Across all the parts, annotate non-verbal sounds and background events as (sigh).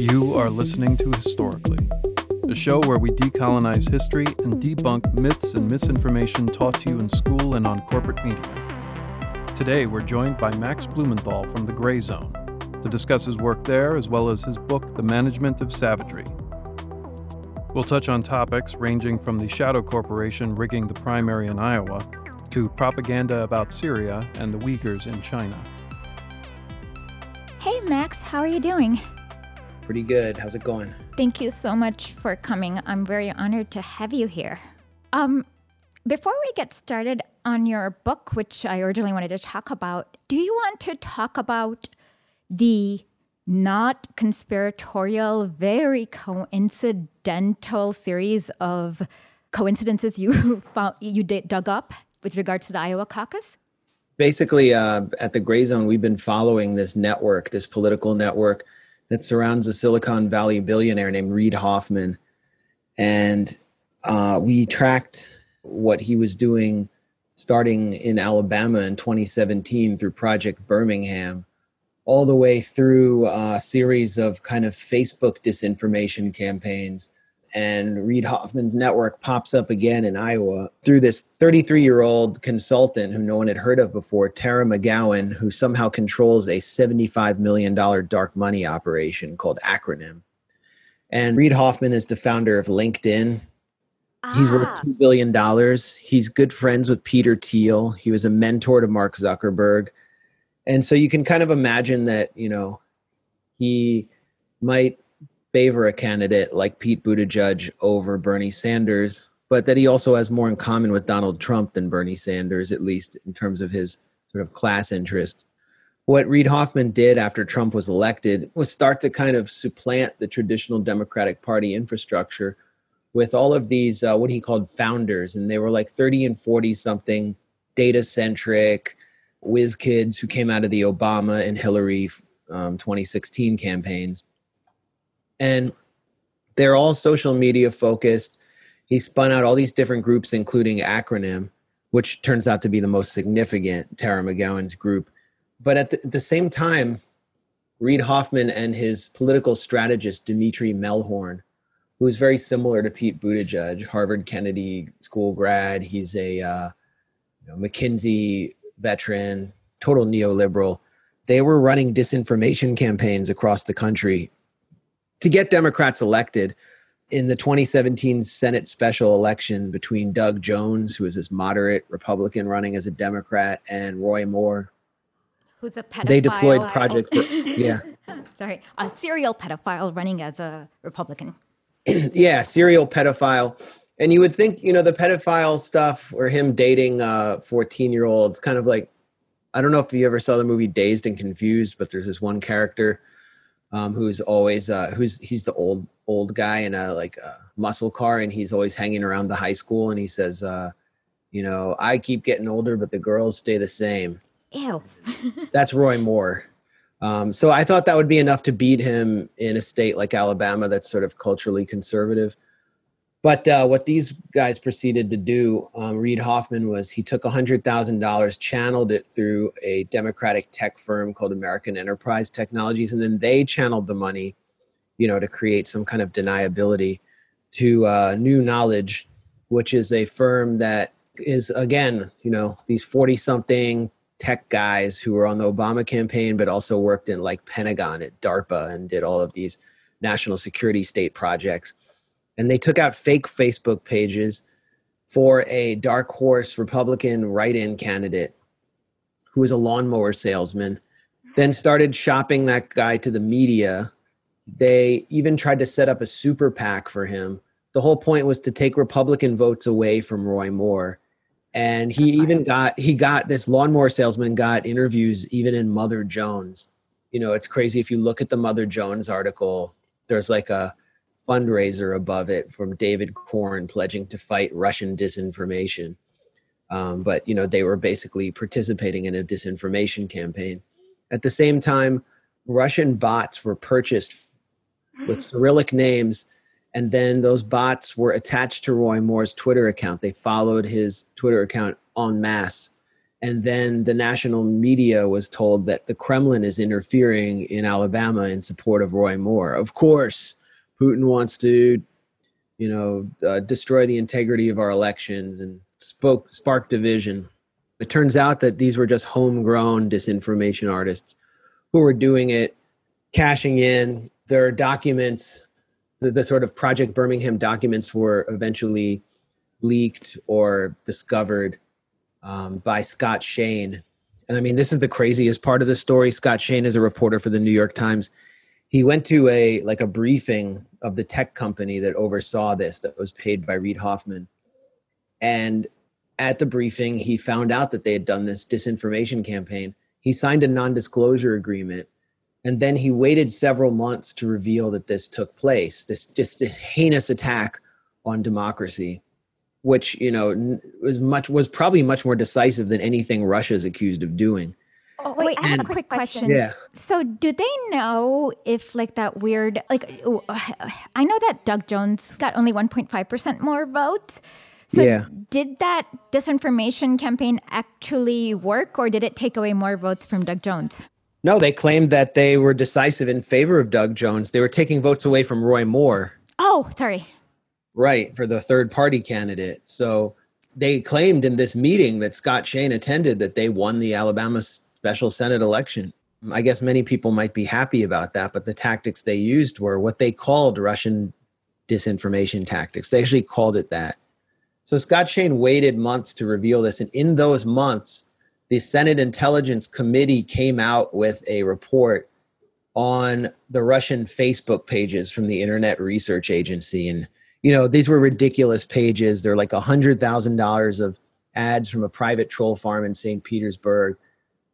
You are listening to Historically, a show where we decolonize history and debunk myths and misinformation taught to you in school and on corporate media. Today, we're joined by Max Blumenthal from the Gray Zone to discuss his work there as well as his book, The Management of Savagery. We'll touch on topics ranging from the Shadow Corporation rigging the primary in Iowa to propaganda about Syria and the Uyghurs in China. Hey, Max, how are you doing? Pretty good. How's it going? Thank you so much for coming. I'm very honored to have you here. Um, before we get started on your book, which I originally wanted to talk about, do you want to talk about the not conspiratorial, very coincidental series of coincidences you (laughs) found you dug up with regard to the Iowa caucus? Basically, uh, at the Gray Zone, we've been following this network, this political network that surrounds a Silicon Valley billionaire named Reid Hoffman. And uh, we tracked what he was doing starting in Alabama in 2017 through Project Birmingham, all the way through a series of kind of Facebook disinformation campaigns and Reid Hoffman's network pops up again in Iowa through this 33 year old consultant who no one had heard of before, Tara McGowan, who somehow controls a $75 million dark money operation called Acronym. And Reid Hoffman is the founder of LinkedIn. Ah. He's worth ah. $2 billion. He's good friends with Peter Thiel. He was a mentor to Mark Zuckerberg. And so you can kind of imagine that, you know, he might favor a candidate like Pete Buttigieg over Bernie Sanders, but that he also has more in common with Donald Trump than Bernie Sanders, at least in terms of his sort of class interest. What Reid Hoffman did after Trump was elected was start to kind of supplant the traditional Democratic Party infrastructure with all of these, uh, what he called founders. And they were like 30 and 40 something, data centric, whiz kids who came out of the Obama and Hillary um, 2016 campaigns and they're all social media focused. He spun out all these different groups, including Acronym, which turns out to be the most significant Tara McGowan's group. But at the, at the same time, Reid Hoffman and his political strategist, Dmitri Mehlhorn, who is very similar to Pete Buttigieg, Harvard Kennedy School grad. He's a uh, you know, McKinsey veteran, total neoliberal. They were running disinformation campaigns across the country to get Democrats elected in the 2017 Senate special election between Doug Jones, who is this moderate Republican running as a Democrat, and Roy Moore, who's a pedophile. They deployed Project. (laughs) yeah. Sorry, a serial pedophile running as a Republican. (clears throat) yeah, serial pedophile. And you would think, you know, the pedophile stuff or him dating uh 14 year olds, kind of like, I don't know if you ever saw the movie Dazed and Confused, but there's this one character um, who's always uh, who's he's the old old guy in a like a muscle car, and he's always hanging around the high school, and he says, uh, you know, I keep getting older, but the girls stay the same. Ew. (laughs) That's Roy Moore. Um, so I thought that would be enough to beat him in a state like Alabama that's sort of culturally conservative. But uh, what these guys proceeded to do, um, Reid Hoffman, was he took $100,000, channeled it through a Democratic tech firm called American Enterprise Technologies, and then they channeled the money, you know, to create some kind of deniability to uh, New Knowledge, which is a firm that is, again, you know, these 40 something tech guys who were on the Obama campaign, but also worked in like Pentagon at DARPA and did all of these national security state projects and they took out fake Facebook pages for a dark horse Republican write in candidate who was a lawnmower salesman, then started shopping that guy to the media. They even tried to set up a super PAC for him. The whole point was to take Republican votes away from Roy Moore. And he even got he got this lawnmower salesman got interviews even in Mother Jones. You know, it's crazy if you look at the Mother Jones article, there's like a fundraiser above it from David Corn pledging to fight Russian disinformation. Um, but you know they were basically participating in a disinformation campaign. At the same time, Russian bots were purchased with Cyrillic names, and then those bots were attached to Roy Moore's Twitter account. They followed his Twitter account en masse, And then the national media was told that the Kremlin is interfering in Alabama in support of Roy Moore. Of course, Putin wants to, you know, uh, destroy the integrity of our elections and spoke spark division. It turns out that these were just homegrown disinformation artists who were doing it, cashing in. There are documents, the, the sort of Project Birmingham documents were eventually leaked or discovered um, by Scott Shane. And I mean, this is the craziest part of the story. Scott Shane is a reporter for the New York Times. He went to a like a briefing of the tech company that oversaw this that was paid by Reid Hoffman. And at the briefing, he found out that they had done this disinformation campaign. He signed a non-disclosure agreement and then he waited several months to reveal that this took place this just this heinous attack on democracy which you know was much was probably much more decisive than anything Russia's accused of doing. Oh, wait, I have a quick question. Yeah. So, do they know if like that weird like oh, (sighs) I know that Doug Jones got only 1.5% more votes. So yeah. did that disinformation campaign actually work or did it take away more votes from Doug Jones? No, they claimed that they were decisive in favor of Doug Jones. They were taking votes away from Roy Moore. Oh, sorry. Right, for the third party candidate. So they claimed in this meeting that Scott Shane attended that they won the Alabama special Senate election. I guess many people might be happy about that, but the tactics they used were what they called Russian disinformation tactics. They actually called it that. So Scott Shane waited months to reveal this. And in those months, the Senate Intelligence Committee came out with a report on the Russian Facebook pages from the Internet Research Agency. And you know, these were ridiculous pages. They're like a hundred thousand dollars of ads from a private troll farm in St. Petersburg.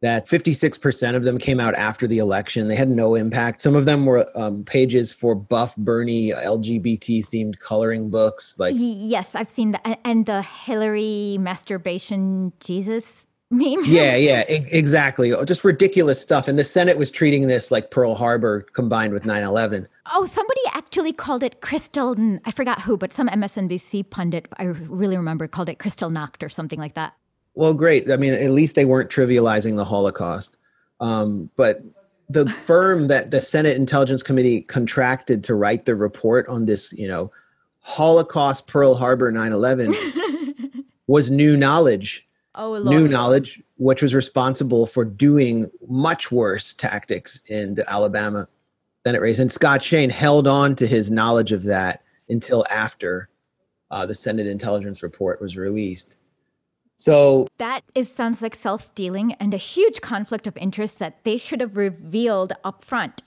That 56% of them came out after the election. They had no impact. Some of them were um, pages for Buff Bernie LGBT themed coloring books. Like yes, I've seen that, and the Hillary masturbation Jesus meme. yeah, yeah, e- exactly. Just ridiculous stuff. And the Senate was treating this like Pearl Harbor combined with 9 11. Oh, somebody actually called it Crystal. I forgot who, but some MSNBC pundit, I really remember, called it Kristallnacht or something like that. Well, great. I mean, at least they weren't trivializing the Holocaust. Um, but the firm that the Senate Intelligence Committee contracted to write the report on this, you know, Holocaust, Pearl Harbor, 9 11 (laughs) was new knowledge Oh, new knowledge, which was responsible for doing much worse tactics in the Alabama Senate race. And Scott Shane held on to his knowledge of that until after uh, the Senate intelligence report was released. So that is sounds like self-dealing and a huge conflict of interest that they should have revealed up front.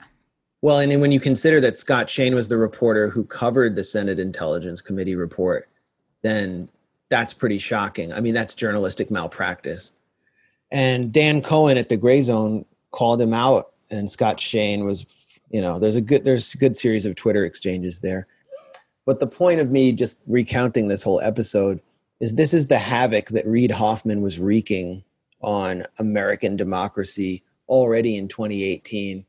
Well, and then when you consider that Scott Shane was the reporter who covered the Senate Intelligence Committee report, then that's pretty shocking. I mean, that's journalistic malpractice. And Dan Cohen at the Gray Zone called him out, and Scott Shane was, you know, there's a good there's a good series of Twitter exchanges there. But the point of me just recounting this whole episode is this is the havoc that Reid Hoffman was wreaking on American democracy already in 2018.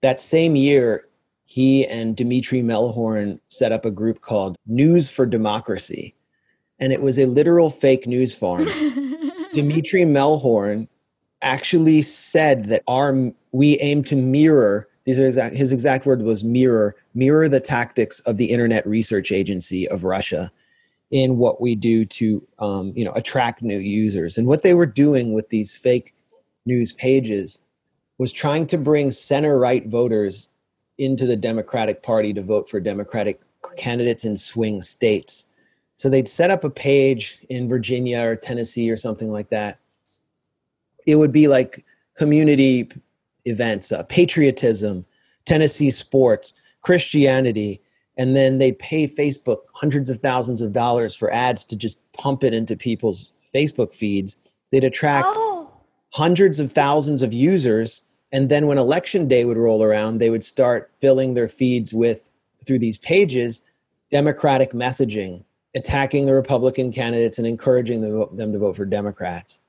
That same year, he and Dmitri Mehlhorn set up a group called News for Democracy and it was a literal fake news farm. (laughs) Dmitri Mehlhorn actually said that our we aim to mirror these are exact, his exact word was mirror mirror the tactics of the Internet Research Agency of Russia in what we do to um, you know attract new users and what they were doing with these fake news pages was trying to bring center right voters into the Democratic Party to vote for Democratic candidates in swing states so they'd set up a page in Virginia or Tennessee or something like that. It would be like community events, uh, patriotism, Tennessee sports, Christianity, and then they'd pay Facebook hundreds of thousands of dollars for ads to just pump it into people's Facebook feeds. They'd attract oh. hundreds of thousands of users, and then when election day would roll around, they would start filling their feeds with through these pages democratic messaging attacking the Republican candidates and encouraging them to vote for Democrats.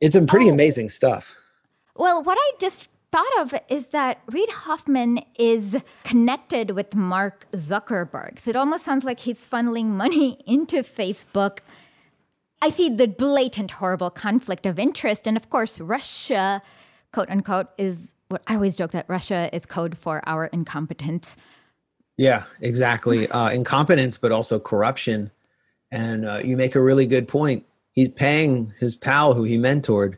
It's some pretty oh. amazing stuff. Well, what I just thought of is that Reid Hoffman is connected with Mark Zuckerberg. So it almost sounds like he's funneling money (laughs) into Facebook. I see the blatant, horrible conflict of interest. And of course, Russia, quote unquote, is what I always joke that Russia is code for our incompetence. Yeah, exactly. (laughs) Uh, incompetence, but also corruption. And uh, you make a really good point. He's paying his pal who he mentored.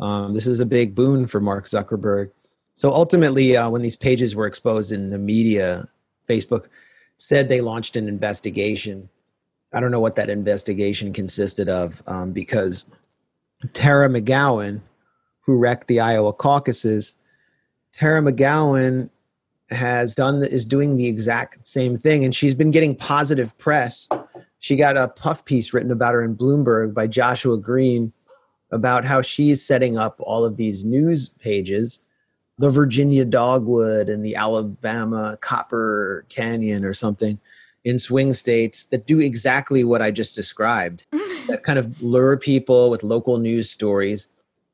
Um, this is a big boon for Mark Zuckerberg. So ultimately, uh, when these pages were exposed in the media, Facebook said they launched an investigation. I don't know what that investigation consisted of um, because Tara McGowan, who wrecked the Iowa caucuses, Tara McGowan has done the, is doing the exact same thing, and she's been getting positive press. She got a puff piece written about her in Bloomberg by Joshua Green about how she's setting up all of these news pages the Virginia Dogwood and the Alabama Copper Canyon or something in swing states that do exactly what I just described (laughs) that kind of lure people with local news stories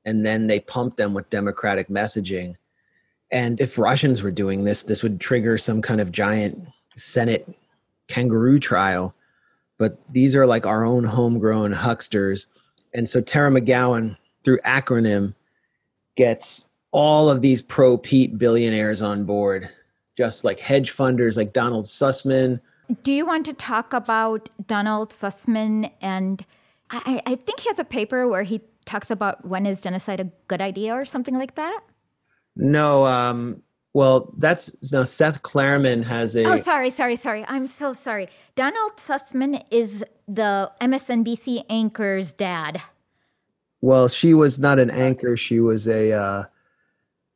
and then they pump them with democratic messaging. And if Russians were doing this, this would trigger some kind of giant Senate kangaroo trial. But these are like our own homegrown hucksters. And so Tara McGowan, through acronym, gets all of these pro Pete billionaires on board, just like hedge funders like Donald Sussman. Do you want to talk about Donald Sussman? And I, I think he has a paper where he talks about when is genocide a good idea or something like that. No, um, well, that's now Seth Klarman has a. Oh, sorry, sorry, sorry. I'm so sorry. Donald Sussman is the MSNBC anchor's dad. Well, she was not an anchor. She was a uh,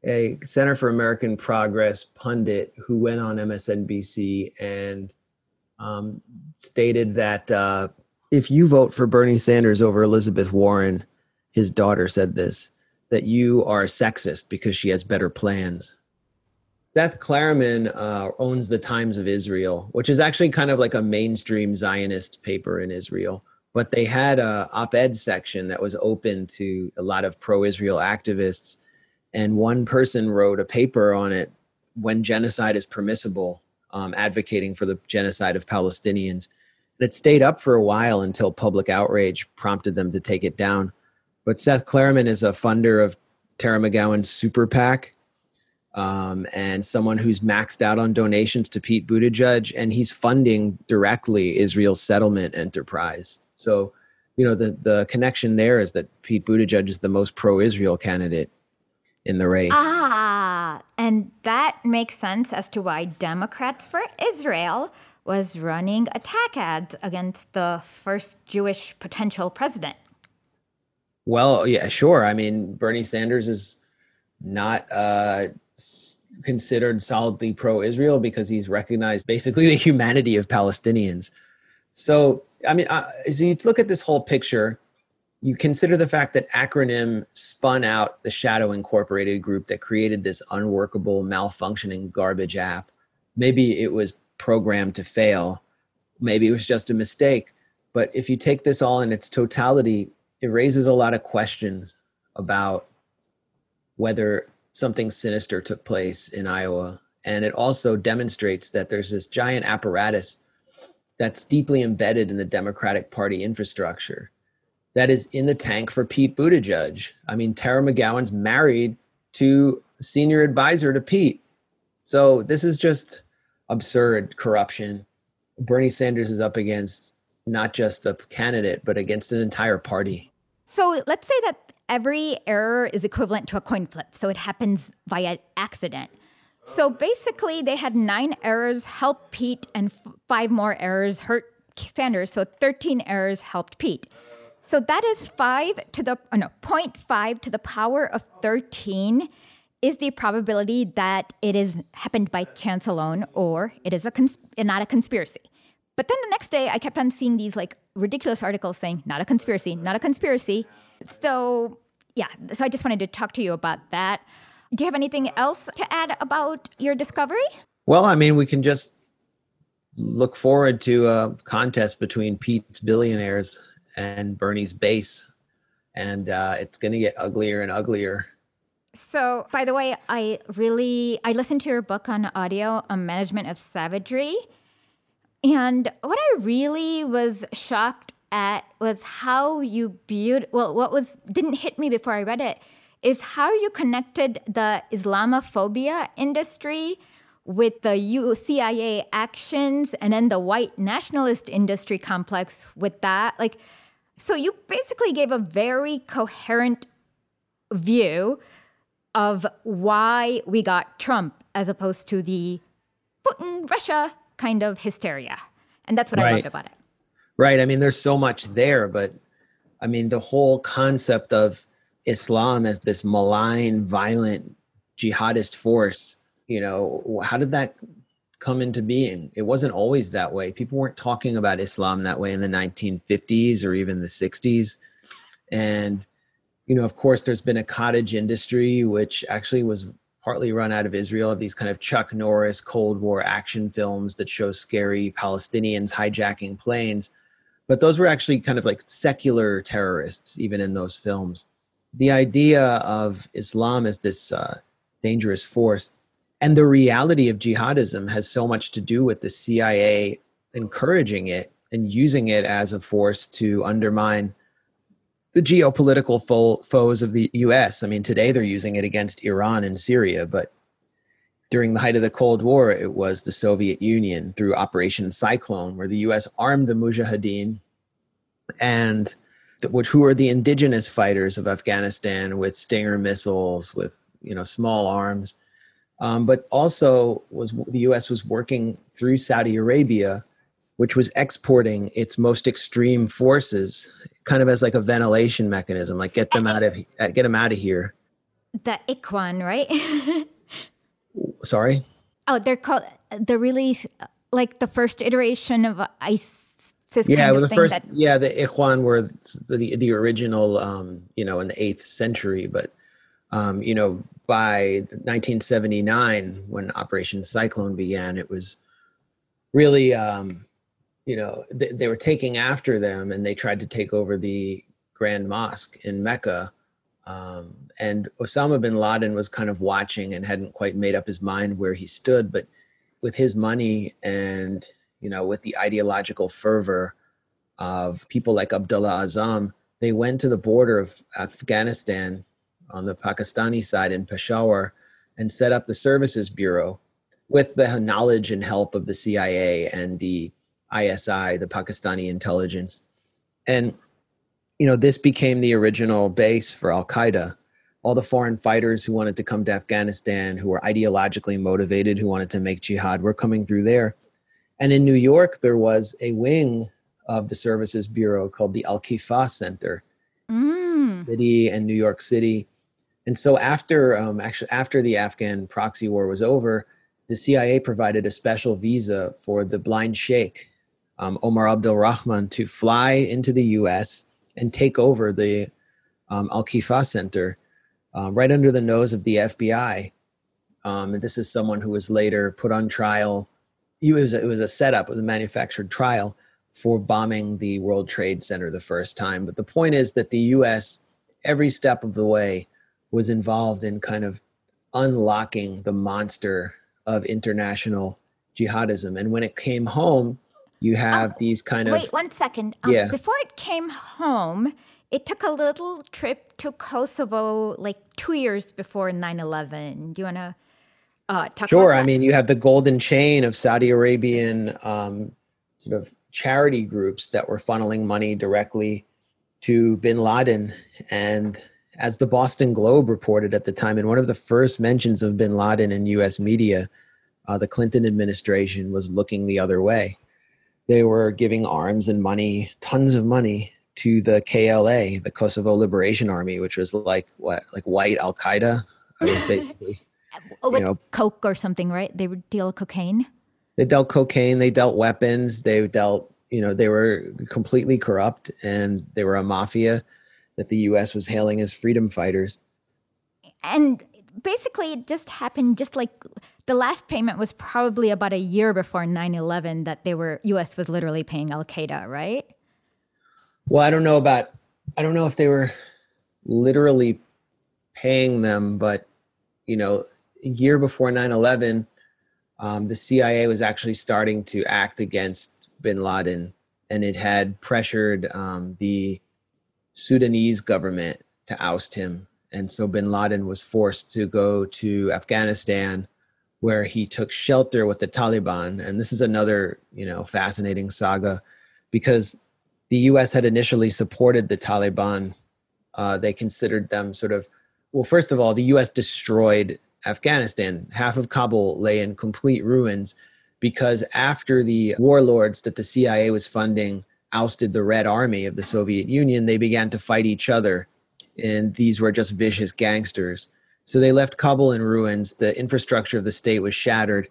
a Center for American Progress pundit who went on MSNBC and um, stated that uh, if you vote for Bernie Sanders over Elizabeth Warren, his daughter said this, that you are a sexist because she has better plans. Seth Klarman uh, owns the Times of Israel, which is actually kind of like a mainstream Zionist paper in Israel. But they had a op-ed section that was open to a lot of pro-Israel activists and one person wrote a paper on it when genocide is permissible, um, advocating for the genocide of Palestinians. And it stayed up for a while until public outrage prompted them to take it down. But Seth Klarman is a funder of Tara McGowan's Super PAC um, and someone who's maxed out on donations to Pete Buttigieg, and he's funding directly Israel's settlement enterprise. So, you know, the, the connection there is that Pete Buttigieg is the most pro Israel candidate in the race. Ah, and that makes sense as to why Democrats for Israel was running attack ads against the first Jewish potential president. Well, yeah, sure. I mean, Bernie Sanders is not uh, considered solidly pro Israel because he's recognized basically the humanity of Palestinians. So, I mean, uh, as you look at this whole picture, you consider the fact that acronym spun out the shadow incorporated group that created this unworkable malfunctioning garbage app. Maybe it was programmed to fail. Maybe it was just a mistake. But if you take this all in its totality it raises a lot of questions about whether something sinister took place in iowa and it also demonstrates that there's this giant apparatus that's deeply embedded in the democratic party infrastructure that is in the tank for Pete Buttigieg. I mean, Tara McGowan's married to senior advisor to Pete. So this is just absurd corruption. Bernie Sanders is up against not just a candidate, but against an entire party. So let's say that every error is equivalent to a coin flip. So it happens via accident. So basically, they had nine errors help Pete and five more errors hurt Sanders. So 13 errors helped Pete. So that is 5 to the, oh no, 0.5 to the power of 13 is the probability that it is happened by chance alone or it is a cons- not a conspiracy. But then the next day, I kept on seeing these like ridiculous articles saying, not a conspiracy, not a conspiracy. So, yeah, so I just wanted to talk to you about that. Do you have anything else to add about your discovery? Well, I mean, we can just look forward to a contest between Pete's billionaires and Bernie's base. And uh, it's going to get uglier and uglier. So, by the way, I really I listened to your book on audio on management of savagery. And what I really was shocked at was how you beaut well what was didn't hit me before I read it is how you connected the Islamophobia industry with the CIA actions and then the white nationalist industry complex with that. Like, so you basically gave a very coherent view of why we got Trump as opposed to the Putin, Russia kind of hysteria. And that's what right. I loved about it. Right. I mean, there's so much there, but I mean, the whole concept of Islam as this malign, violent jihadist force, you know, how did that come into being? It wasn't always that way. People weren't talking about Islam that way in the 1950s or even the 60s. And, you know, of course, there's been a cottage industry, which actually was partly run out of Israel of these kind of Chuck Norris Cold War action films that show scary Palestinians hijacking planes. But those were actually kind of like secular terrorists, even in those films. The idea of Islam as this uh, dangerous force and the reality of jihadism has so much to do with the CIA encouraging it and using it as a force to undermine the geopolitical fo- foes of the US. I mean, today they're using it against Iran and Syria, but during the height of the Cold War, it was the Soviet Union through Operation Cyclone, where the US armed the Mujahideen and which who are the indigenous fighters of Afghanistan with Stinger missiles, with you know small arms, um, but also was the U.S. was working through Saudi Arabia, which was exporting its most extreme forces kind of as like a ventilation mechanism, like get them out of uh, get them out of here. The Ikhwan, right? (laughs) Sorry. Oh, they're called the release, like the first iteration of ISIS. Yeah, well, the first, that... yeah, the Ikhwan were the the original, um, you know, in the eighth century, but um, you know, by 1979, when Operation Cyclone began, it was really um, you know they were taking after them and they tried to take over the grand mosque in mecca um, and osama bin laden was kind of watching and hadn't quite made up his mind where he stood but with his money and you know with the ideological fervor of people like abdullah azzam they went to the border of afghanistan on the pakistani side in peshawar and set up the services bureau with the knowledge and help of the cia and the ISI, the Pakistani intelligence. And, you know, this became the original base for Al Qaeda. All the foreign fighters who wanted to come to Afghanistan, who were ideologically motivated, who wanted to make jihad, were coming through there. And in New York, there was a wing of the Services Bureau called the Al Kifah Center, mm. City and New York City. And so after um, actually after the Afghan proxy war was over, the CIA provided a special visa for the blind sheikh um, Omar Abdul Rahman to fly into the US and take over the um, Al Kifah Center um, right under the nose of the FBI. Um, and this is someone who was later put on trial. It was, it was a setup, it was a manufactured trial for bombing the World Trade Center the first time. But the point is that the US, every step of the way, was involved in kind of unlocking the monster of international jihadism. And when it came home, you have um, these kind of wait one second. Um, yeah. before it came home it took a little trip to kosovo like two years before 9-11 do you want to uh, talk sure i mean you have the golden chain of saudi arabian um, sort of charity groups that were funneling money directly to bin laden. And as the boston globe reported at the time in one of the first mentions of bin laden in us media uh, the clinton administration was looking the other way they were giving arms and money, tons of money to the KLA, the Kosovo Liberation Army, which was like what, like white Al Qaeda. I was (laughs) basically, oh, you know, coke or something, right? They would deal cocaine. They dealt cocaine. They dealt weapons. They dealt, you know, they were completely corrupt, and they were a mafia that the U.S. was hailing as freedom fighters. And basically, it just happened just like the last payment was probably about a year before 9-11 that they were us was literally paying al-qaeda right well i don't know about i don't know if they were literally paying them but you know a year before 9-11 um, the cia was actually starting to act against bin laden and it had pressured um, the Sudanese government to oust him. And so bin Laden was forced to go to Afghanistan, where he took shelter with the Taliban. And this is another, you know, fascinating saga because the US had initially supported the Taliban. Uh, they considered them sort of, well, first of all, the US destroyed Afghanistan. Half of Kabul lay in complete ruins because after the warlords that the CIA was funding ousted the Red Army of the Soviet Union, they began to fight each other. And these were just vicious gangsters. So they left Kabul in ruins. The infrastructure of the state was shattered.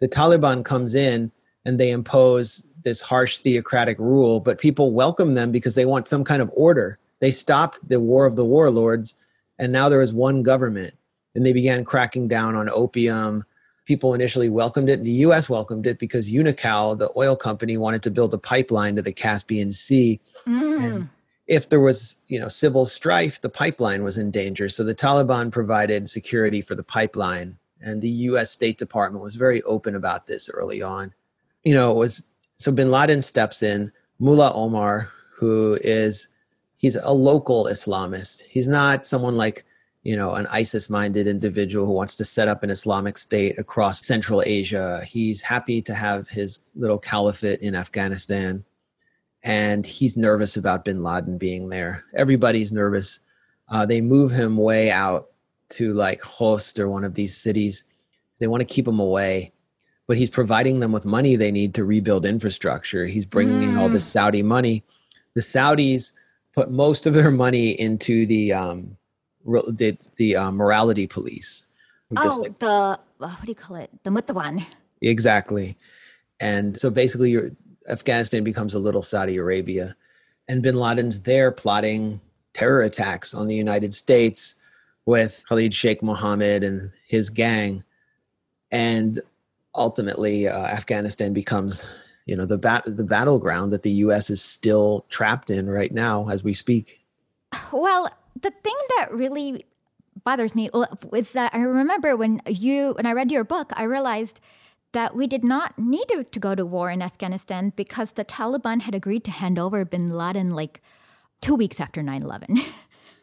The Taliban comes in and they impose this harsh theocratic rule, but people welcome them because they want some kind of order. They stopped the war of the warlords, and now there is one government. And they began cracking down on opium, people initially welcomed it. The US welcomed it because Unocal, the oil company, wanted to build a pipeline to the Caspian Sea. Mm. And if there was, you know, civil strife, the pipeline was in danger. So the Taliban provided security for the pipeline. And the US State Department was very open about this early on. You know, it was so bin Laden steps in, Mullah Omar, who is he's a local Islamist. He's not someone like you know, an ISIS minded individual who wants to set up an Islamic state across Central Asia. He's happy to have his little caliphate in Afghanistan. And he's nervous about bin Laden being there. Everybody's nervous. Uh, they move him way out to like Khost or one of these cities. They want to keep him away, but he's providing them with money they need to rebuild infrastructure. He's bringing mm. in all this mm. Saudi money. The Saudis put most of their money into the um, the the uh, morality police. Oh, like, the uh, what do you call it? The Muttawan. Exactly, and so basically, Afghanistan becomes a little Saudi Arabia, and Bin Laden's there plotting terror attacks on the United States with Khalid Sheikh Mohammed and his gang, and ultimately, uh, Afghanistan becomes you know the bat- the battleground that the U.S. is still trapped in right now as we speak. Well, the thing that really bothers me is that I remember when you when I read your book, I realized that we did not need to go to war in Afghanistan because the Taliban had agreed to hand over bin Laden like two weeks after 9 11. (laughs)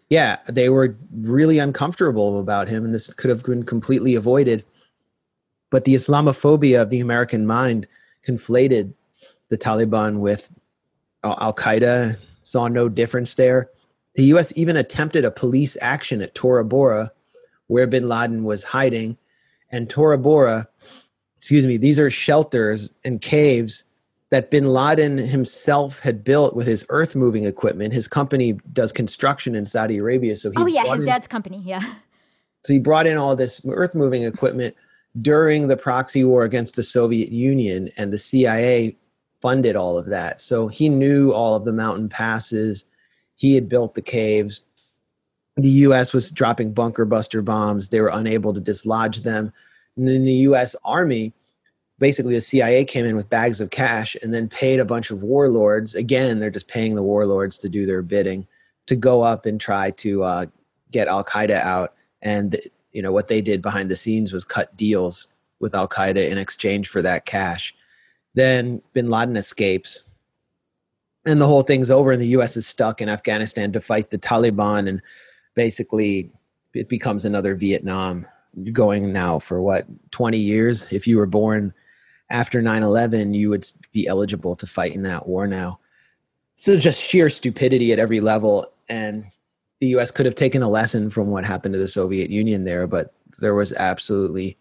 Yeah, they were really uncomfortable about him, and this could have been completely avoided. But the Islamophobia of the American mind conflated the Taliban with Al Qaeda, saw no difference there. The US even attempted a police action at Tora Bora, where bin Laden was hiding. And Tora Bora, excuse me, these are shelters and caves that bin Laden himself had built with his earth moving equipment. His company does construction in Saudi Arabia. So he Oh, yeah, his in, dad's company. Yeah. So he brought in all this earth moving equipment during the proxy war against the Soviet Union, and the CIA funded all of that. So he knew all of the mountain passes he had built the caves. The U.S. was dropping bunker buster bombs. They were unable to dislodge them. And then the U.S. Army, basically, the CIA came in with bags of cash and then paid a bunch of warlords. Again, they're just paying the warlords to do their bidding to go up and try to uh, get Al Qaeda out. And you know what they did behind the scenes was cut deals with Al Qaeda in exchange for that cash. Then Bin Laden escapes and the whole thing's over and the us is stuck in afghanistan to fight the taliban and basically it becomes another vietnam going now for what 20 years? If you were born after 9-11 you would be eligible to fight in that war now. So just sheer stupidity at every level and the us could have taken a lesson from what happened to the soviet union there but there was absolutely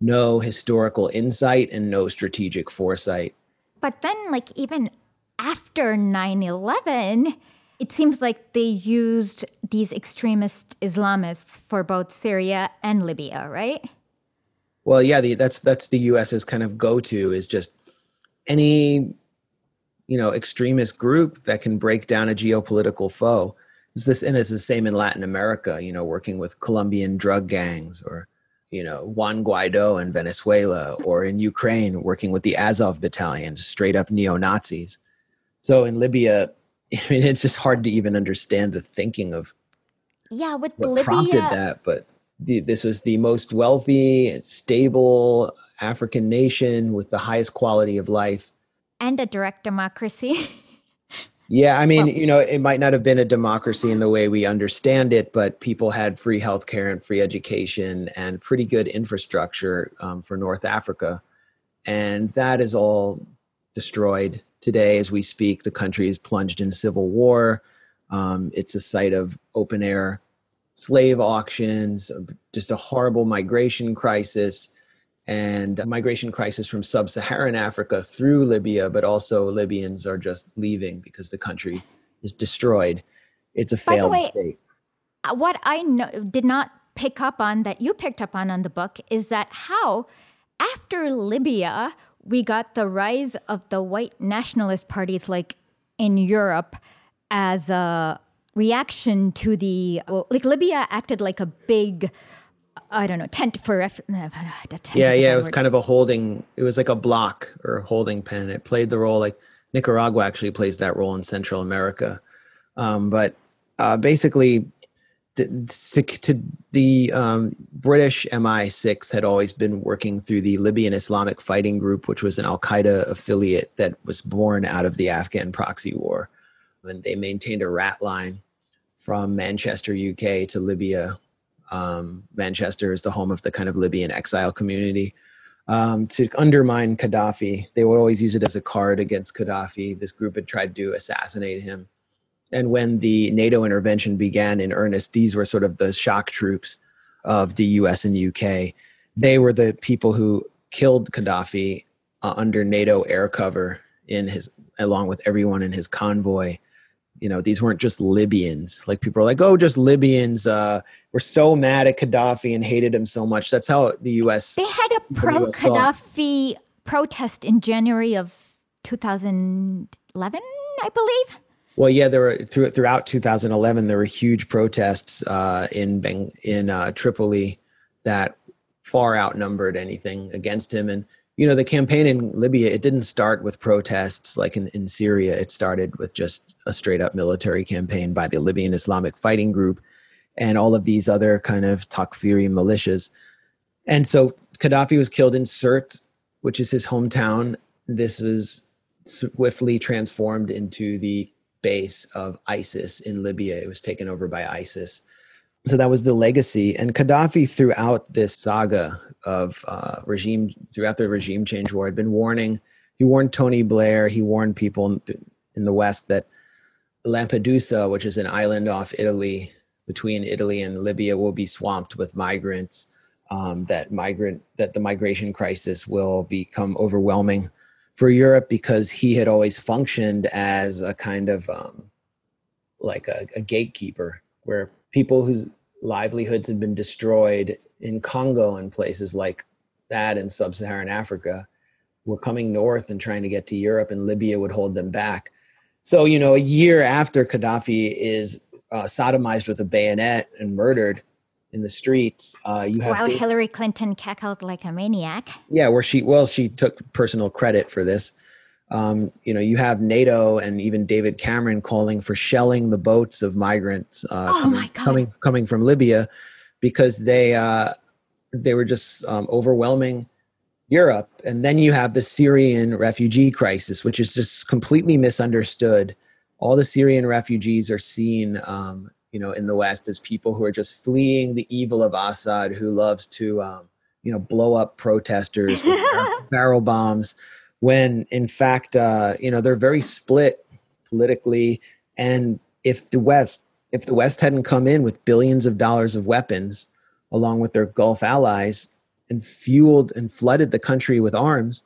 no historical insight and no strategic foresight. But then like even after 9 11, it seems like they used these extremist Islamists for both Syria and Libya, right? Well, yeah, the, that's that's the U.S.'s kind of go-to is just any you know extremist group that can break down a geopolitical foe. It's this, and it's the same in Latin America. You know, working with Colombian drug gangs, or you know Juan Guaido in Venezuela, or in Ukraine, working with the Azov battalion, straight up neo Nazis. So in Libya, (laughs) I mean, it's just hard to even understand the thinking of yeah, with what Libya, prompted that. But the, this was the most wealthy, stable African nation with the highest quality of life. and a direct democracy. (laughs) yeah, I mean, well, you know, it might not have been a democracy in the way we understand it, but people had free healthcare and free education and pretty good infrastructure um, for North Africa. And that is all destroyed today as we speak. The country is plunged in civil war. Um, it's a site of open air slave auctions, just a horrible migration crisis and migration crisis from sub-Saharan Africa through Libya, but also Libyans are just leaving because the country is destroyed. It's a failed way, state. Uh, what I know, did not pick up on that you picked up on on the book is that how after Libya we got the rise of the white nationalist parties like in Europe as a reaction to the well, like Libya acted like a big I don't know tent for ref- tent yeah yeah it was kind of a holding it was like a block or a holding pen. It played the role like Nicaragua actually plays that role in Central America. Um, but uh, basically to, to the um, British MI6 had always been working through the Libyan Islamic Fighting Group, which was an Al Qaeda affiliate that was born out of the Afghan proxy war. And they maintained a rat line from Manchester, UK to Libya. Um, Manchester is the home of the kind of Libyan exile community. Um, to undermine Gaddafi, they would always use it as a card against Gaddafi. This group had tried to assassinate him. And when the NATO intervention began in earnest, these were sort of the shock troops of the US and UK. They were the people who killed Gaddafi uh, under NATO air cover in his along with everyone in his convoy. You know these weren't just libyans. Like people are like oh just libyans uh were so mad at gaddafi and hated him so much. That's how the us they had a pro gaddafi protest in january of 2011 i believe well yeah there were through, throughout 2011 there were huge protests uh in Beng, in uh, tripoli that far outnumbered anything against him. And you know the campaign in libya it didn't start with protests like in, in syria. It started with just a straight up military campaign by the libyan islamic fighting group and all of these other kind of takfiri militias. And so gaddafi was killed in sirte which is his hometown. This was swiftly transformed into the base of isis in libya. It was taken over by isis. So that was the legacy. And gaddafi throughout this saga of uh, regime throughout the regime change war had been warning. He warned tony blair. He warned people in the west that lampedusa which is an island off italy between italy and libya will be swamped with migrants um, that migrant that the migration crisis will become overwhelming for europe because he had always functioned as a kind of um, like a, a gatekeeper where people whose livelihoods had been destroyed in Congo and places like that in sub-Saharan Africa were coming north and trying to get to Europe, and Libya would hold them back. So, you know, a year after Gaddafi is uh, sodomized with a bayonet and murdered in the streets, uh, you have while Hillary Clinton cackled like a maniac. Yeah, where she well, she took personal credit for this um, you know, you have NATO and even David Cameron calling for shelling the boats of migrants uh, oh coming, coming, coming from Libya because they uh, they were just um, overwhelming Europe. And then you have the Syrian refugee crisis, which is just completely misunderstood. All the Syrian refugees are seen, um, you know, in the West as people who are just fleeing the evil of Assad, who loves to, um, you know, blow up protesters with (laughs) barrel bombs when in fact uh, you know they're very split politically. And if the west if the west hadn't come in with billions of dollars of weapons along with their gulf allies and fueled and flooded the country with arms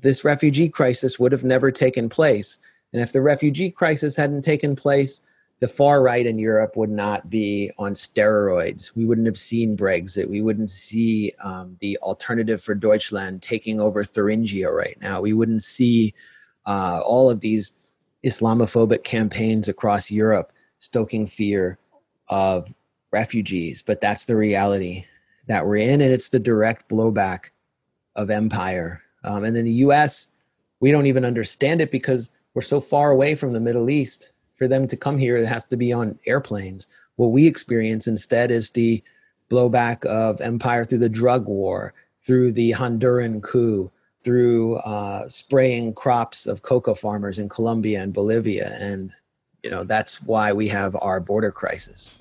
this refugee crisis would have never taken place. And if the refugee crisis hadn't taken place the far right in Europe would not be on steroids. We wouldn't have seen Brexit. We wouldn't see um, the alternative for Deutschland taking over Thuringia right now. We wouldn't see uh, all of these Islamophobic campaigns across Europe stoking fear of refugees. But that's the reality that we're in, and it's the direct blowback of empire. Um, and in the US, we don't even understand it because we're so far away from the Middle East for them to come here, it has to be on airplanes. What we experience instead is the blowback of empire through the drug war, through the Honduran coup, through uh, spraying crops of cocoa farmers in Colombia and Bolivia. And, you know, that's why we have our border crisis.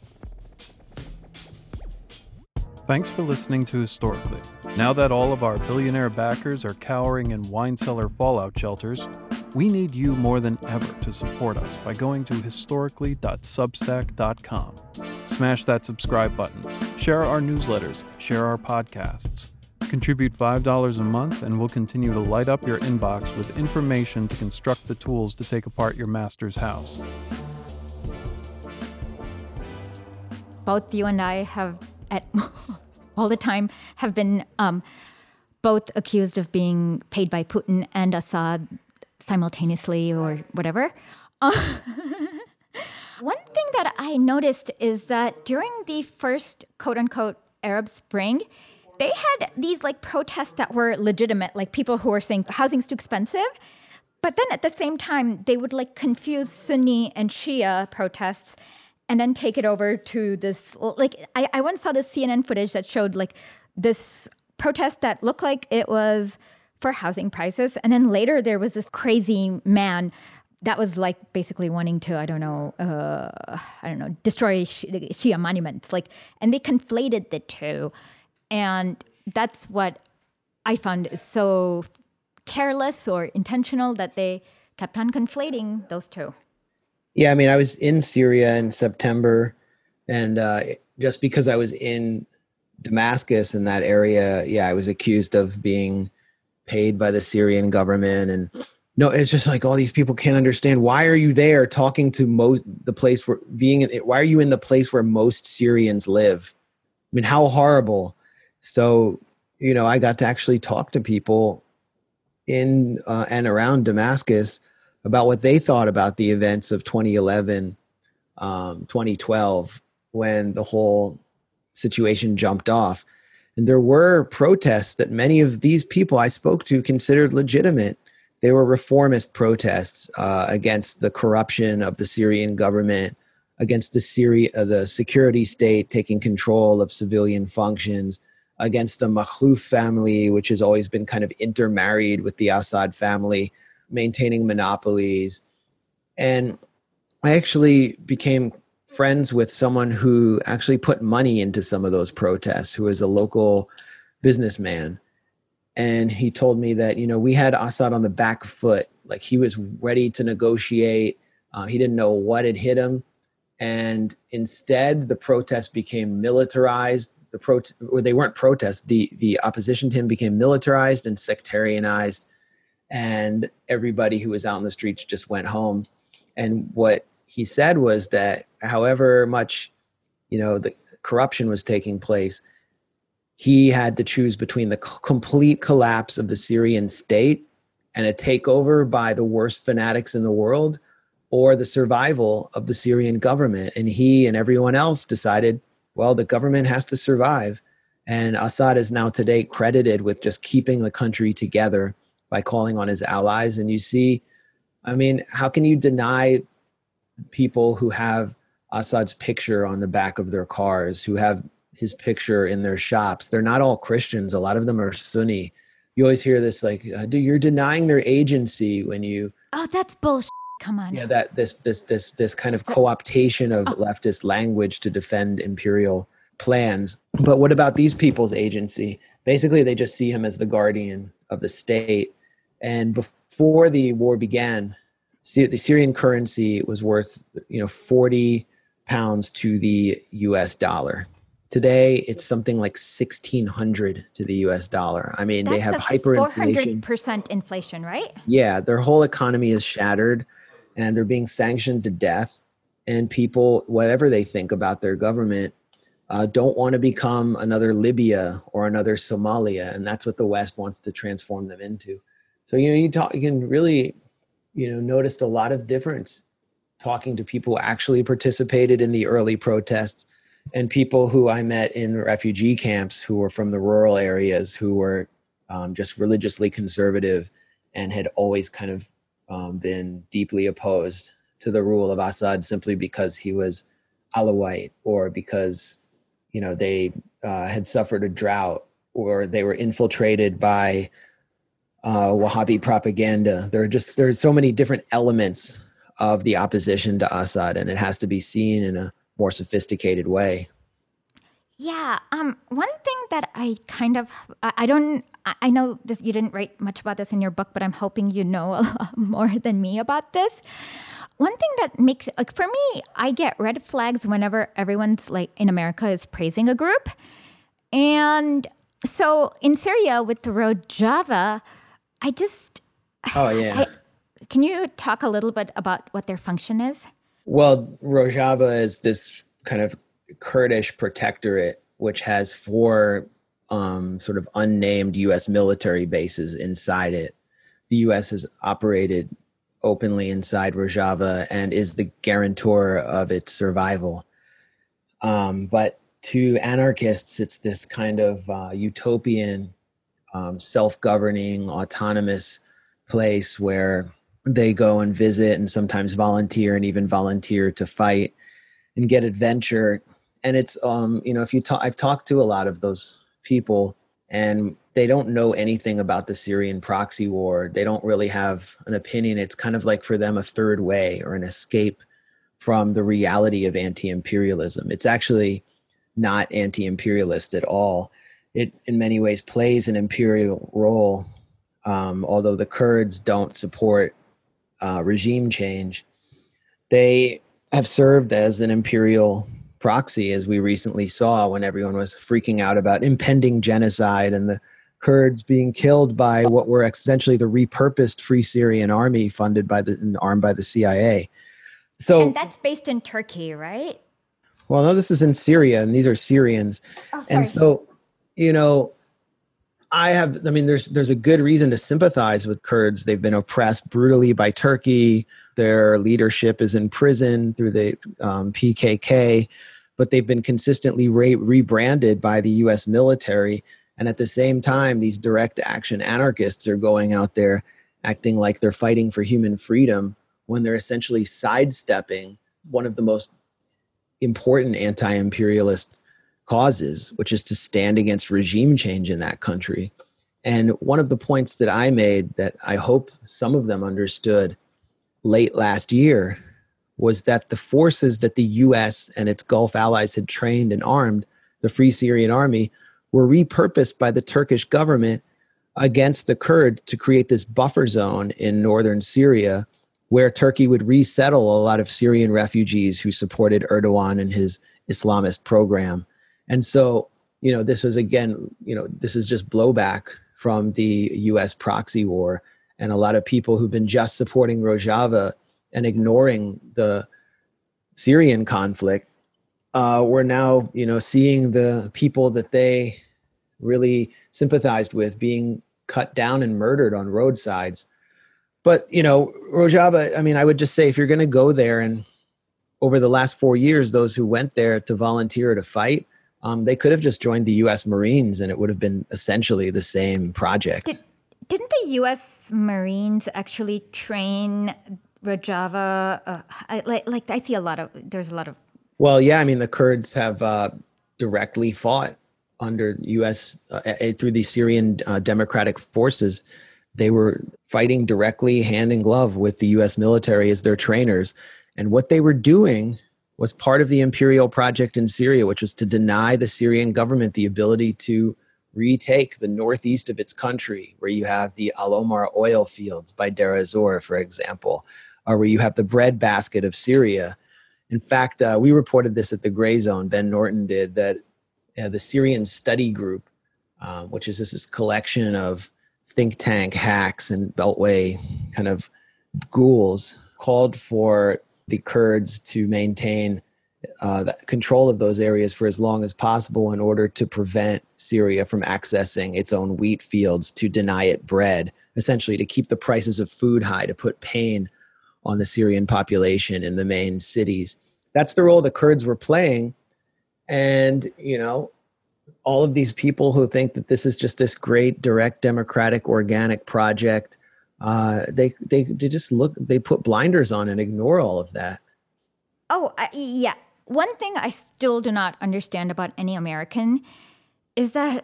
Thanks for listening to Historically. Now that all of our billionaire backers are cowering in wine cellar fallout shelters, we need you more than ever to support us by going to historically.substack.com. Smash that subscribe button, share our newsletters, share our podcasts. Contribute $5 a month, and we'll continue to light up your inbox with information to construct the tools to take apart your master's house. Both you and I have, at (laughs) all the time, have been um, both accused of being paid by Putin and Assad simultaneously or whatever. (laughs) One thing that I noticed is that during the first quote unquote Arab Spring, they had these like protests that were legitimate, like people who were saying housing's too expensive. But then at the same time, they would like confuse Sunni and Shia protests and then take it over to this. Like, I, I once saw this CNN footage that showed like this protest that looked like it was for housing prices. And then later there was this crazy man that was like basically wanting to I don't know uh, I don't know destroy Shia monuments like and they conflated the two and that's what I found so careless or intentional that they kept on conflating those two. Yeah, I mean I was in Syria in September and uh, just because I was in Damascus in that area, yeah, I was accused of being paid by the Syrian government. And no it's just like all these people can't understand. Why are you there talking to most the place where being in, why are you in the place where most Syrians live? I mean how horrible. So you know I got to actually talk to people in uh, and around Damascus about what they thought about the events of 2011 um, 2012 when the whole situation jumped off and there were protests that many of these people I spoke to considered legitimate. They were reformist protests uh, against the corruption of the Syrian government, against the Syria, uh, the security state taking control of civilian functions, against the Makhlouf family, which has always been kind of intermarried with the Assad family, maintaining monopolies. And I actually became friends with someone who actually put money into some of those protests, who was a local businessman. And he told me that, you know, we had Assad on the back foot. Like he was ready to negotiate. Uh, he didn't know what had hit him. And instead, the protests became militarized. The pro- or they weren't protests. The the opposition to him became militarized and sectarianized, and everybody who was out in the streets just went home. And what he said was that however much you know the corruption was taking place he had to choose between the complete collapse of the syrian state and a takeover by the worst fanatics in the world or the survival of the syrian government. And he and everyone else decided well the government has to survive. And assad is now today credited with just keeping the country together by calling on his allies. And you see i mean how can you deny people who have Assad's picture on the back of their cars, who have his picture in their shops. They're not all Christians. A lot of them are Sunni. You always hear this like, uh, you're denying their agency when you. Oh, that's bullshit. Come on. Yeah, that this this this this kind of co-optation of oh. leftist language to defend imperial plans. But what about these people's agency? Basically, they just see him as the guardian of the state. And before the war began, the Syrian currency was worth you know 40 pounds to the US dollar. Today it's something like 1600 to the US dollar. I mean, That's they have hyperinflation. 400% inflation, right? Yeah, their whole economy is shattered and they're being sanctioned to death and people whatever they think about their government uh, don't want to become another Libya or another Somalia, and that's what the West wants to transform them into. So you know, you talk, you can really you know noticed a lot of difference talking to people who actually participated in the early protests and people who I met in refugee camps who were from the rural areas who were um, just religiously conservative and had always kind of um, been deeply opposed to the rule of Assad simply because he was Alawite or because you know they uh, had suffered a drought or they were infiltrated by uh, Wahhabi propaganda. There are just there's so many different elements of the opposition to Assad, and it has to be seen in a more sophisticated way. Yeah. Um, one thing that I kind of I, don't I know this you didn't write much about this in your book, but I'm hoping you know (laughs) a lot more than me about this. One thing that makes like for me, I get red flags whenever everyone's like in America is praising a group. And so in Syria with the Rojava, I just Oh (sighs) yeah. I, can you talk a little bit about what their function is? Well, Rojava is this kind of Kurdish protectorate, which has four um, sort of unnamed U.S. military bases inside it. The U.S. has operated openly inside Rojava and is the guarantor of its survival. Um, but to anarchists, it's this kind of uh, utopian, um, self governing, autonomous place where they go and visit and sometimes volunteer and even volunteer to fight and get adventure. And it's um you know if you talk i've talked to a lot of those people and they don't know anything about the syrian proxy war. They don't really have an opinion. It's kind of like for them a third way or an escape from the reality of anti-imperialism. It's actually not anti-imperialist at all it in many ways plays an imperial role um, although the kurds don't support uh, regime change they have served as an imperial proxy, as we recently saw when everyone was freaking out about impending genocide and the Kurds being killed by what were essentially the repurposed Free Syrian Army funded by the and armed by the CIA. So and that's based in Turkey, right? Well, no, this is in Syria, and these are Syrians. Oh, and so, you know, I have. I mean, there's there's a good reason to sympathize with Kurds. They've been oppressed brutally by Turkey. Their leadership is in prison through the um, PKK, but they've been consistently re- rebranded by the US military. And at the same time, these direct action anarchists are going out there acting like they're fighting for human freedom when they're essentially sidestepping one of the most important anti imperialist causes, which is to stand against regime change in that country. And one of the points that I made that I hope some of them understood late last year was that the forces that the US and its Gulf allies had trained and armed, the Free Syrian Army, were repurposed by the Turkish government against the Kurds to create this buffer zone in northern Syria where Turkey would resettle a lot of Syrian refugees who supported Erdogan and his Islamist program. And so, you know, this was again, you know, this is just blowback from the US proxy war and a lot of people who've been just supporting Rojava and ignoring the Syrian conflict uh, we're now, you know, seeing the people that they really sympathized with being cut down and murdered on roadsides. But you know, Rojava. I mean, I would just say if you're going to go there, and over the last four years, those who went there to volunteer to fight, um, they could have just joined the U.S. Marines, and it would have been essentially the same project. Did, didn't the U.S. Marines actually train Rojava? Uh, I, like, like I see a lot of there's a lot of. Well, yeah, I mean the Kurds have uh, directly fought under U.S. Uh, through the Syrian uh, Democratic Forces. They were fighting directly hand in glove with the U.S. military as their trainers, and what they were doing was part of the imperial project in Syria, which was to deny the Syrian government the ability to retake the northeast of its country, where you have the Al Omar oil fields by Deir ez-Zor, for example, or where you have the breadbasket of Syria. In fact, uh, we reported this at the Gray Zone, Ben Norton did, that uh, the Syrian Study Group, um, which is this, this collection of think tank hacks and Beltway kind of ghouls, called for the Kurds to maintain uh, control of those areas for as long as possible in order to prevent Syria from accessing its own wheat fields, to deny it bread, essentially to keep the prices of food high, to put pain on the Syrian population in the main cities. That's the role the Kurds were playing. And, you know, all of these people who think that this is just this great, direct, democratic, organic project, uh, they, they, they just look, they put blinders on and ignore all of that. Oh, uh, yeah one thing I still do not understand about any American is that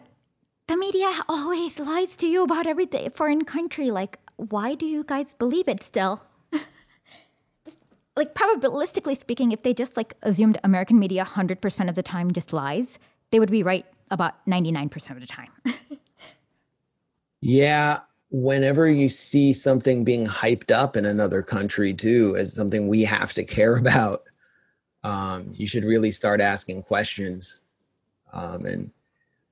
the media always lies to you about every foreign country. Like, why do you guys believe it still? (laughs) like, probabilistically speaking, if they just like assumed American media 100% of the time just lies, they would be right about 99% of the time. (laughs) yeah. Whenever you see something being hyped up in another country, too, as something we have to care (laughs) about, um, you should really start asking questions. Um, and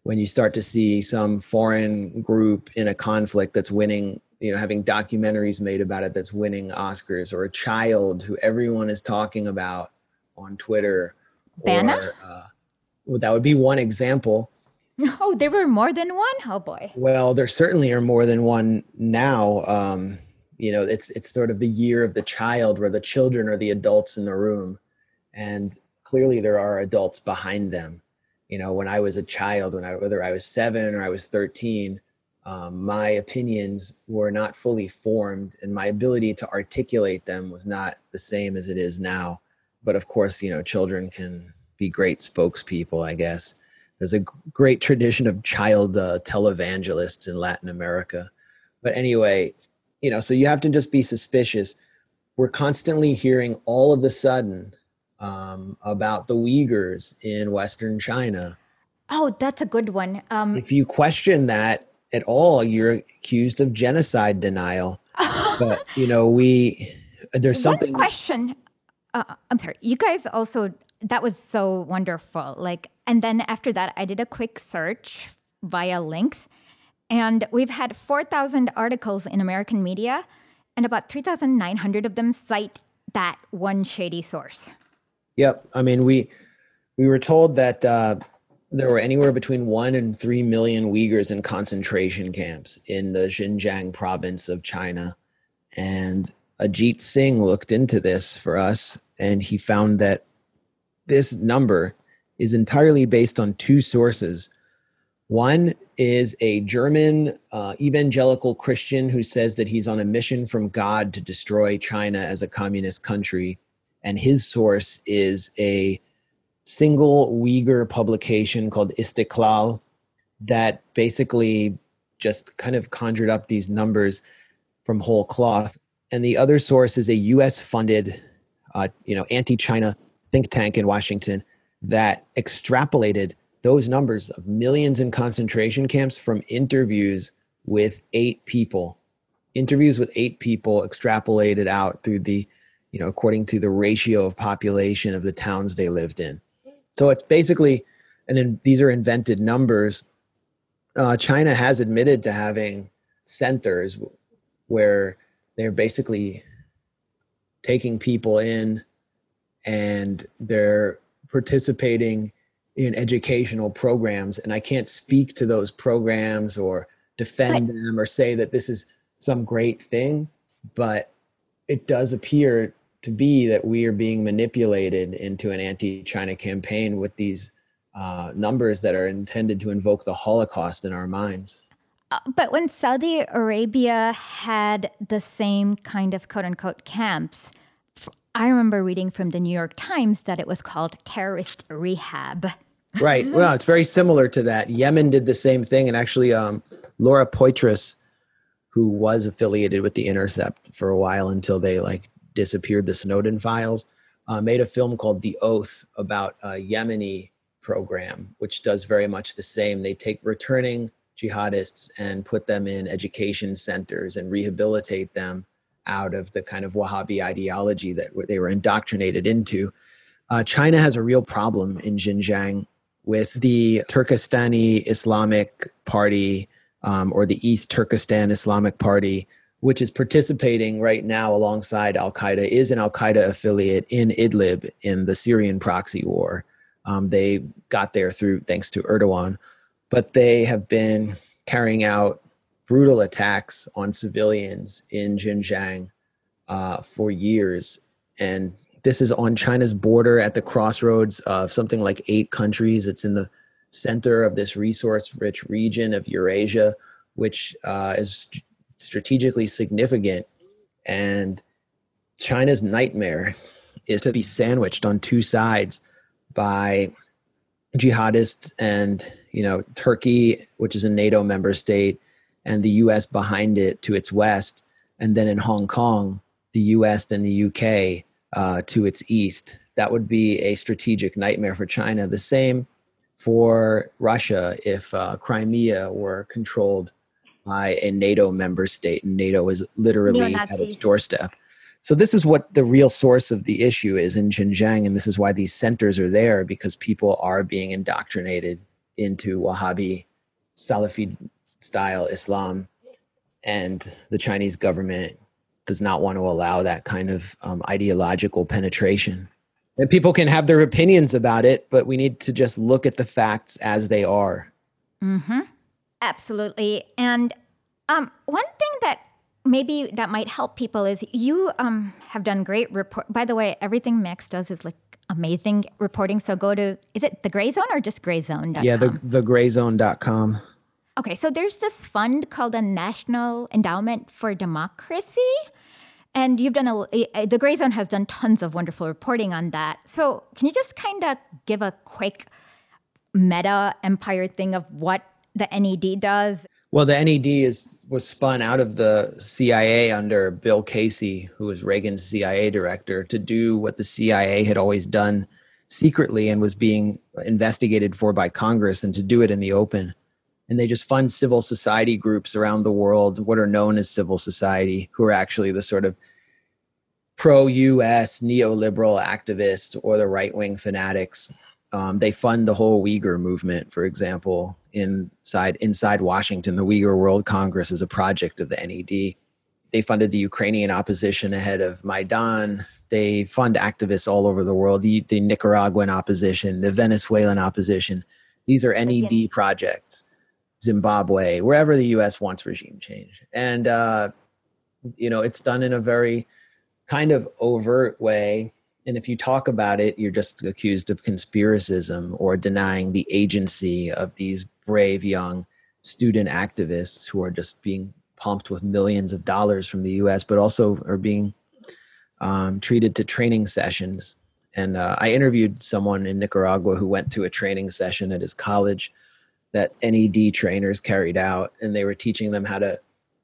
when you start to see some foreign group in a conflict that's winning you know having documentaries made about it that's winning oscars or a child who everyone is talking about on twitter Bana? Or, uh, well, that would be one example (laughs) oh there were more than one? Oh boy. Well there certainly are more than one now. Um, you know it's it's sort of the year of the child where the children are the adults in the room and clearly there are adults behind them. You know when i was a child when i whether i was seven or i was 13 um, my opinions were not fully formed and my ability to articulate them was not the same as it is now. But of course you know children can be great spokespeople i guess there's a great tradition of child uh, televangelists in latin america but anyway you know so you have to just be suspicious we're constantly hearing all of a sudden um, about the Uyghurs in Western China. Oh, that's a good one. Um, if you question that at all, you're accused of genocide denial. (laughs) but you know, we there's something. One question. Uh, I'm sorry. You guys also that was so wonderful. Like, and then after that, I did a quick search via links, and we've had 4,000 articles in American media, and about 3,900 of them cite that one shady source. Yep. I mean, we we were told that uh, there were anywhere between one and three million Uyghurs in concentration camps in the Xinjiang province of China, and Ajit Singh looked into this for us, and he found that this number is entirely based on two sources. One is a German uh, evangelical Christian who says that he's on a mission from God to destroy China as a communist country and his source is a single Uyghur publication called Istiklal that basically just kind of conjured up these numbers from whole cloth. And the other source is a U.S. funded, uh, you know, anti-China think tank in Washington that extrapolated those numbers of millions in concentration camps from interviews with eight people. Interviews with eight people extrapolated out through the you know, according to the ratio of population of the towns they lived in. So it's basically, and then these are invented numbers. Uh, China has admitted to having centers where they're basically taking people in and they're participating in educational programs. And I can't speak to those programs or defend them or say that this is some great thing, but it does appear to be that we are being manipulated into an anti-China campaign with these uh, numbers that are intended to invoke the Holocaust in our minds. Uh, but when Saudi Arabia had the same kind of quote unquote camps, I remember reading from the New York Times that it was called terrorist rehab. Right. (laughs) Well, it's very similar to that. Yemen did the same thing. And actually, um, Laura Poitras, who was affiliated with The Intercept for a while until they like disappeared the Snowden files, uh, made a film called The Oath about a Yemeni program, which does very much the same. They take returning jihadists and put them in education centers and rehabilitate them out of the kind of Wahhabi ideology that they were indoctrinated into. Uh, China has a real problem in Xinjiang with the Turkestani Islamic Party um, or the East Turkestan Islamic Party which is participating right now alongside Al Qaeda, is an Al Qaeda affiliate in Idlib in the Syrian proxy war. Um, they got there through thanks to Erdogan, but they have been carrying out brutal attacks on civilians in Xinjiang uh, for years. And this is on China's border at the crossroads of something like eight countries. It's in the center of this resource rich region of Eurasia, which uh, is strategically significant. And China's nightmare (laughs) is to be sandwiched on two sides by jihadists and you know, Turkey, which is a NATO member state, and the US behind it to its west. And then in Hong Kong, the US and the UK uh, to its east. That would be a strategic nightmare for China. The same for Russia if uh, Crimea were controlled by a NATO member state, and NATO is literally at its doorstep. So this is what the real source of the issue is in Xinjiang, and this is why these centers are there because people are being indoctrinated into Wahhabi Salafi style Islam, and the Chinese government does not want to allow that kind of um, ideological penetration. And people can have their opinions about it, but we need to just look at the facts as they are. Mm-hmm. Absolutely. And um, one thing that maybe that might help people is you um, have done great report. By the way, everything Max does is like amazing reporting. So go to is it the Gray Zone or just grayzone.com? Yeah, the the grayzone.com. Okay, so there's this fund called the National Endowment for Democracy. And you've done a, eh, eh, the Gray Zone has done tons of wonderful reporting on that. So, can you just kind of give a quick meta empire thing of what the NED does? Well, the NED is was spun out of the CIA under Bill Casey, who was Reagan's CIA director, to do what the CIA had always done secretly and was being investigated for by Congress, and to do it in the open and they just fund civil society groups around the world, what are known as civil society, who are actually the sort of pro US neoliberal activists or the right wing fanatics. Um, they fund the whole Uyghur movement, for example, inside inside Washington. The Uyghur World Congress is a project of the NED. They funded the Ukrainian opposition ahead of Maidan. They fund activists all over the world, the, the Nicaraguan opposition, the Venezuelan opposition. These are NED projects. Zimbabwe, wherever the U.S. wants regime change, and uh, you know it's done in a very kind of overt way. And if you talk about it, you're just accused of conspiracism or denying the agency of these brave young student activists who are just being pumped with millions of dollars from the U.S., but also are being um, treated to training sessions. And uh, I interviewed someone in Nicaragua who went to a training session at his college that NED trainers carried out, and they were teaching them how to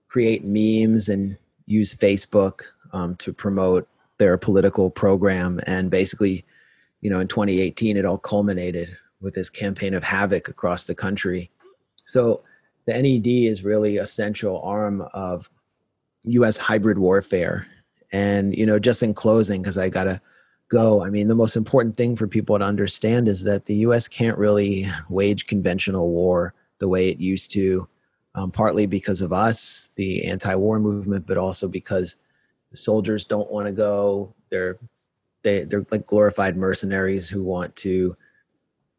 create memes and use Facebook um, to promote their political program. And basically, you know, in 2018, it all culminated with this campaign of havoc across the country. So the NED is really a central arm of U.S. hybrid warfare. And you know, just in closing, because I gotta go. I mean, the most important thing for people to understand is that the U.S. can't really wage conventional war the way it used to, um, partly because of us, the anti-war movement, but also because the soldiers don't want to go. They're they they're like glorified mercenaries who want to,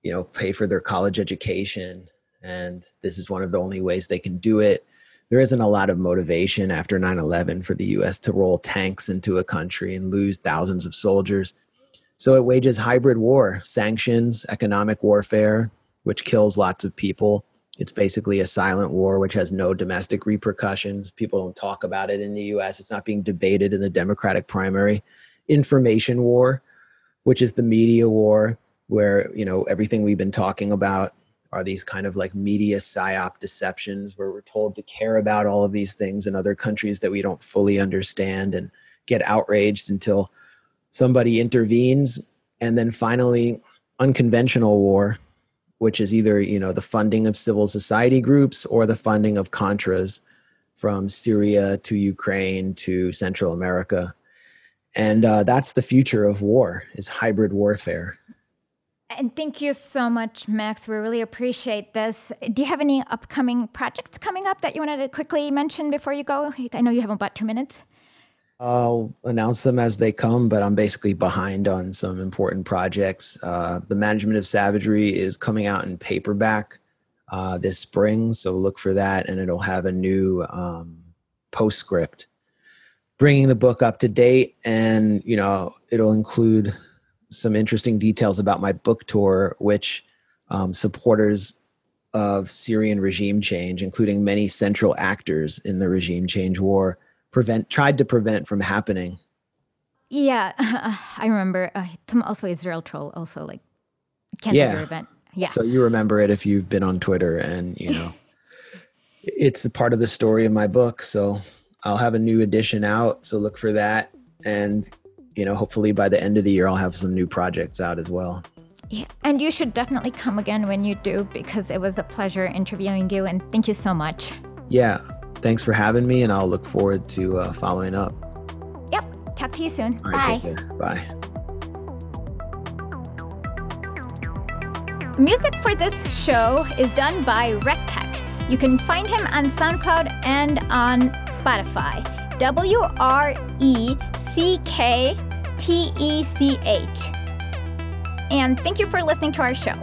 you know, pay for their college education, and this is one of the only ways they can do it. There isn't a lot of motivation after 9 11 for the US to roll tanks into a country and lose thousands of soldiers. So it wages hybrid war, sanctions, economic warfare, which kills lots of people. It's basically a silent war which has no domestic repercussions. People don't talk about it in the US. It's not being debated in the Democratic primary. Information war, which is the media war where, you know, everything we've been talking about are these kind of like media psyop deceptions where we're told to care about all of these things in other countries that we don't fully understand and get outraged until somebody intervenes and then finally unconventional war which is either you know the funding of civil society groups or the funding of contras from syria to ukraine to central america. And uh, that's the future of war is hybrid warfare. And thank you so much max. We really appreciate this. Do you have any upcoming projects coming up that you wanted to quickly mention before you go? I know you have about two minutes I'll announce them as they come, but I'm basically behind on some important projects. Uh, the Management of Savagery is coming out in paperback uh, this spring, so look for that, and it'll have a new um, postscript bringing the book up to date, and you know it'll include some interesting details about my book tour, which um, supporters of Syrian regime change, including many central actors in the regime change war prevent tried to prevent from happening. Yeah, (laughs) I remember. Uh, some also Israel troll also like canceled yeah. event. Yeah. So you remember it if you've been on Twitter and, you know, (laughs) it's a part of the story of my book. So I'll have a new edition out. So look for that. And, you know, hopefully by the end of the year, I'll have some new projects out as well. Yeah, and you should definitely come again when you do because it was a pleasure interviewing you and thank you so much. Yeah, thanks for having me, and I'll look forward to uh, following up. Yep, talk to you soon. Right, Bye. Bye. Music for this show is done by WreckTech. You can find him on SoundCloud and on Spotify. W R E C K T E C H. And thank you for listening to our show.